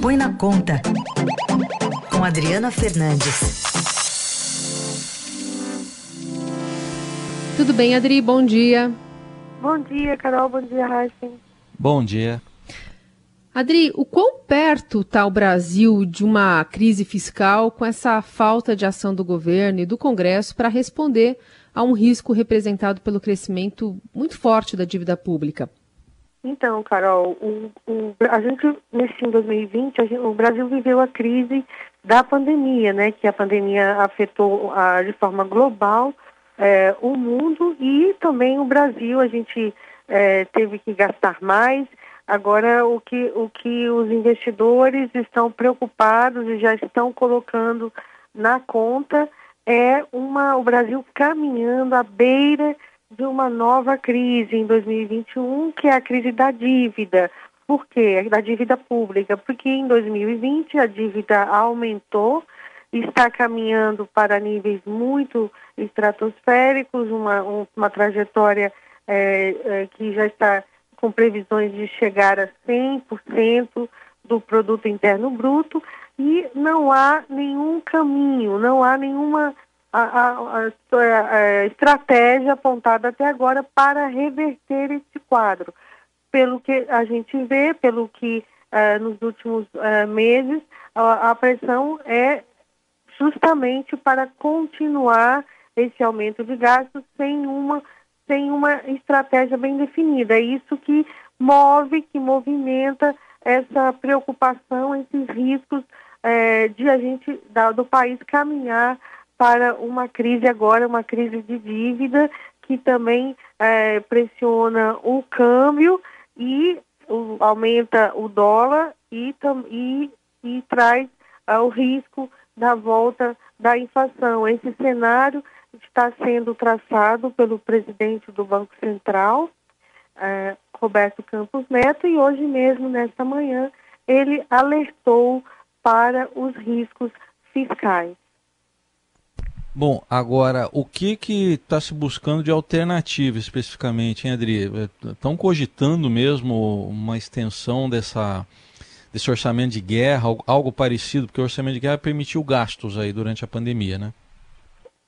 Põe na Conta, com Adriana Fernandes. Tudo bem, Adri? Bom dia. Bom dia, Carol. Bom dia, Raíssa. Bom dia. Adri, o quão perto está o Brasil de uma crise fiscal com essa falta de ação do governo e do Congresso para responder a um risco representado pelo crescimento muito forte da dívida pública? Então, Carol, o, o, a gente, nesse em 2020, gente, o Brasil viveu a crise da pandemia, né? Que a pandemia afetou a, de forma global é, o mundo e também o Brasil. A gente é, teve que gastar mais, Agora, o que, o que os investidores estão preocupados e já estão colocando na conta é uma, o Brasil caminhando à beira de uma nova crise em 2021, que é a crise da dívida. Por quê? Da dívida pública. Porque em 2020 a dívida aumentou, está caminhando para níveis muito estratosféricos, uma, uma trajetória é, é, que já está com previsões de chegar a 100% do produto interno bruto e não há nenhum caminho, não há nenhuma a, a, a, estratégia apontada até agora para reverter esse quadro. Pelo que a gente vê, pelo que uh, nos últimos uh, meses, a, a pressão é justamente para continuar esse aumento de gastos sem uma sem uma estratégia bem definida. É isso que move, que movimenta essa preocupação, esses riscos é, de a gente, da, do país caminhar para uma crise agora, uma crise de dívida, que também é, pressiona o câmbio e o, aumenta o dólar e, e, e traz é, o risco da volta da inflação. Esse cenário está sendo traçado pelo presidente do Banco Central, é, Roberto Campos Neto, e hoje mesmo, nesta manhã, ele alertou para os riscos fiscais. Bom, agora, o que que está se buscando de alternativa especificamente, hein, Adri? Estão cogitando mesmo uma extensão dessa, desse orçamento de guerra, algo parecido, porque o orçamento de guerra permitiu gastos aí durante a pandemia, né?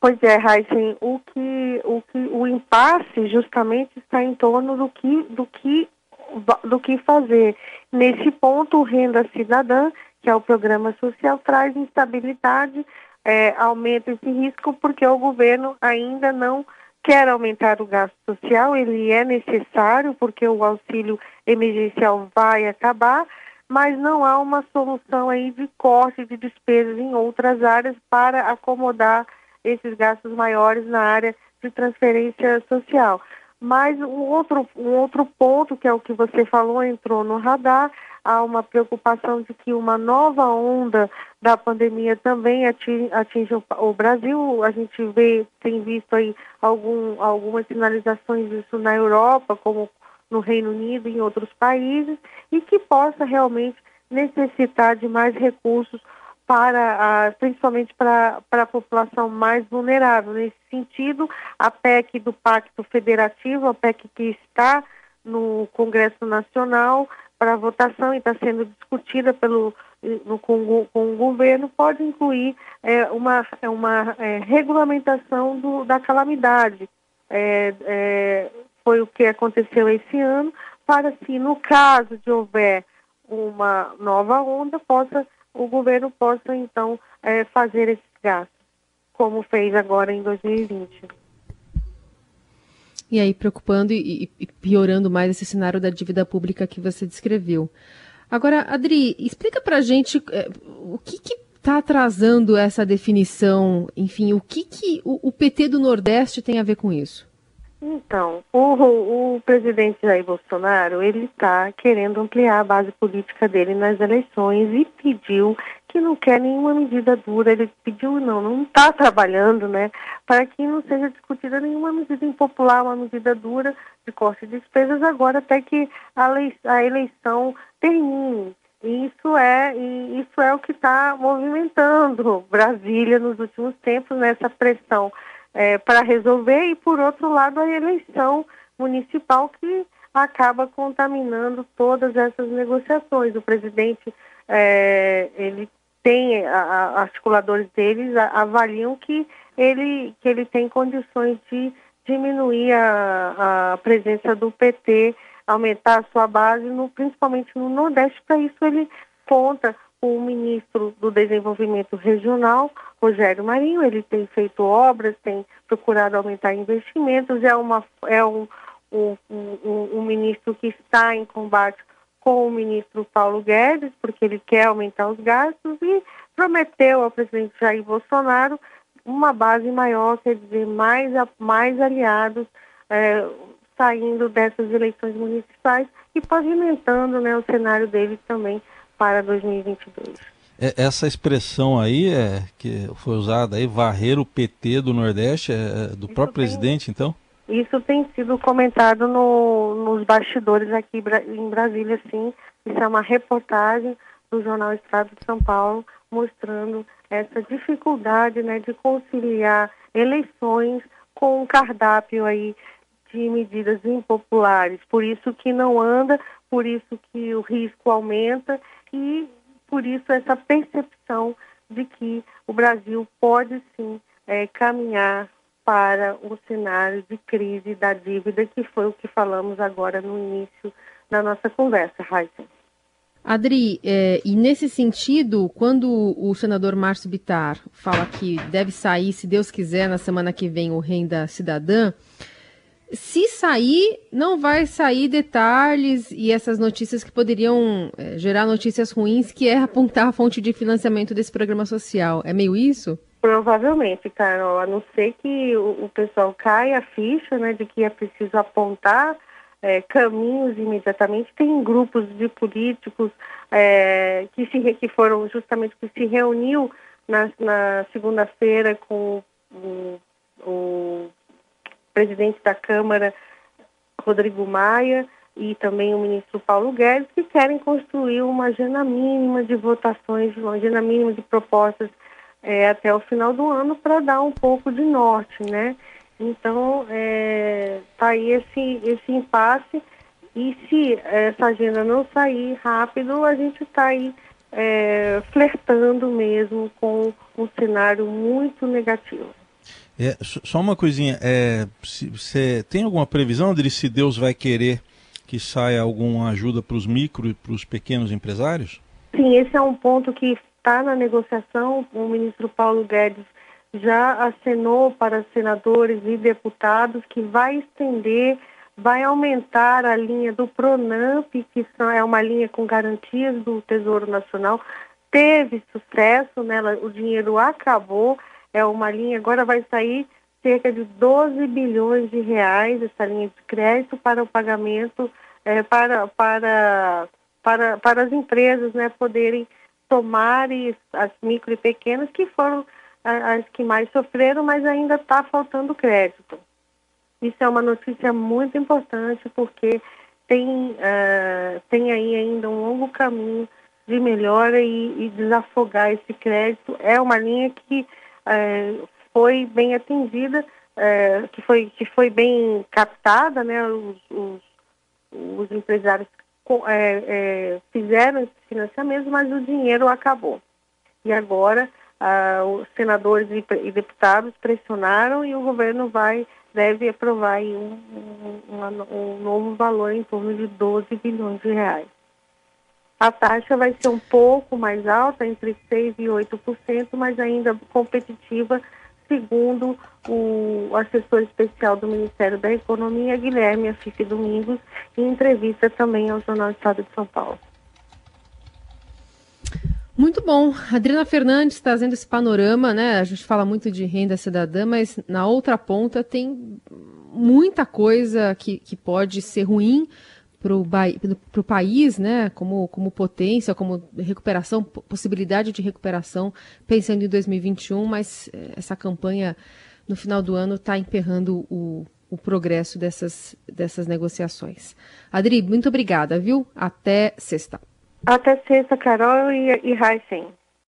Pois é, Raíssen, o que, o que o impasse justamente está em torno do que, do que, do que fazer. Nesse ponto, o Renda Cidadã, que é o programa social, traz instabilidade, é, aumenta esse risco, porque o governo ainda não quer aumentar o gasto social, ele é necessário, porque o auxílio emergencial vai acabar, mas não há uma solução aí de corte de despesas em outras áreas para acomodar esses gastos maiores na área de transferência social. Mas um outro, um outro ponto, que é o que você falou, entrou no radar, há uma preocupação de que uma nova onda da pandemia também o, o, Brasil. A gente vê, tem visto aí algum, algumas sinalizações disso na Europa, como no Reino Unido e em outros países, e que possa realmente necessitar de mais recursos para a, principalmente para, para a população mais vulnerável. Nesse sentido, a PEC do Pacto Federativo, a PEC que está no Congresso Nacional para votação e está sendo discutida pelo, no, com, com o governo, pode incluir é, uma, uma é, regulamentação do, da calamidade. É, foi o que aconteceu esse ano, para se, no caso de houver uma nova onda, possa o governo possa, então, é, fazer esses gastos, como fez agora em 2020. E aí, preocupando e, e piorando mais esse cenário da dívida pública que você descreveu. Agora, Adri, explica para a gente é, o que está atrasando essa definição, enfim, o que, que o, o PT do Nordeste tem a ver com isso? Então, o, o presidente Jair Bolsonaro, ele está querendo ampliar a base política dele nas eleições e pediu que não quer nenhuma medida dura, ele pediu não, não está trabalhando, né, para que não seja discutida nenhuma medida impopular, uma medida dura de corte de despesas agora até que a, lei, a eleição termine. Isso é, isso é o que está movimentando Brasília nos últimos tempos, nessa pressão é, para resolver, e por outro lado a eleição municipal que acaba contaminando todas essas negociações. O presidente é, ele tem, a, a, articuladores deles a, avaliam que ele, que ele tem condições de diminuir a, a presença do PT, aumentar a sua base, no, principalmente no Nordeste. Para isso, ele conta o ministro do Desenvolvimento Regional, Rogério Marinho. Ele tem feito obras, tem procurado aumentar investimentos, é, uma, é um, um, um, um ministro que está em combate com o ministro Paulo Guedes, porque ele quer aumentar os gastos e prometeu ao presidente Jair Bolsonaro uma base maior, quer dizer, mais, mais aliados é, saindo dessas eleições municipais e pavimentando né, o cenário dele também para 2022. É, essa expressão aí é, que foi usada aí, varrer o PT do Nordeste, é, é do Isso próprio tem... presidente, então? Isso tem sido comentado no, nos bastidores aqui em Brasília, sim. Isso é uma reportagem do jornal Estado de São Paulo mostrando essa dificuldade né, de conciliar eleições com um cardápio aí de medidas impopulares. Por isso que não anda, por isso que o risco aumenta e por isso essa percepção de que o Brasil pode sim é, caminhar para o cenário de crise da dívida, que foi o que falamos agora no início da nossa conversa, Raíssa. Adri, é, e nesse sentido, quando o senador Márcio Bitar fala que deve sair, se Deus quiser, na semana que vem, o Renda Cidadã, se sair, não vai sair detalhes e essas notícias que poderiam é, gerar notícias ruins, que é apontar a fonte de financiamento desse programa social. É meio isso? Provavelmente, Carol, a não ser que o, o pessoal caia a ficha né, de que é preciso apontar é, caminhos imediatamente. Tem grupos de políticos é, que, se, que foram justamente que se reuniu na, na segunda-feira com o, o presidente da Câmara, Rodrigo Maia, e também o ministro Paulo Guedes, que querem construir uma agenda mínima de votações, uma agenda mínima de propostas é, até o final do ano para dar um pouco de norte, né? Então, está é, tá aí esse, esse impasse e se essa agenda não sair rápido, a gente está aí é, flertando mesmo com um cenário muito negativo. É, só uma coisinha, é, você tem alguma previsão de se Deus vai querer que saia alguma ajuda para os micro e para os pequenos empresários? Sim, esse é um ponto que está na negociação. O ministro Paulo Guedes já acenou para senadores e deputados que vai estender, vai aumentar a linha do Pronamp, que é uma linha com garantias do Tesouro Nacional. Teve sucesso, né? o dinheiro acabou, é uma linha, agora vai sair cerca de 12 bilhões de reais essa linha de crédito para o pagamento é, para, para, para, para as empresas né, poderem tomar as micro e pequenas, que foram as que mais sofreram, mas ainda está faltando crédito. Isso é uma notícia muito importante, porque tem, uh, tem aí ainda um longo caminho de melhora e, e desafogar esse crédito. É uma linha que uh, foi bem atendida, uh, que, foi, que foi bem captada, né? Os, os, os empresários é, é, fizeram esse financiamento, mas o dinheiro acabou. E agora os senadores e, e, deputados pressionaram e o governo vai deve aprovar um, um, um, novo valor em torno de 12 bilhões de reais. A taxa vai ser um pouco mais alta, entre 6% e 8%, mas ainda competitiva segundo o assessor especial do Ministério da Economia, Guilherme Afife Domingos, em entrevista também ao Jornal Estado de São Paulo. Muito bom. Adriana Fernandes trazendo esse panorama, né? A gente fala muito de renda cidadã, mas na outra ponta tem muita coisa que, que pode ser ruim para o país, né, como, como potência, como recuperação, possibilidade de recuperação, pensando em 2021, mas eh, essa campanha no final do ano está emperrando o, o progresso dessas, dessas negociações. Adri, muito obrigada, viu? Até sexta. Até sexta, Carol e, e Heisen.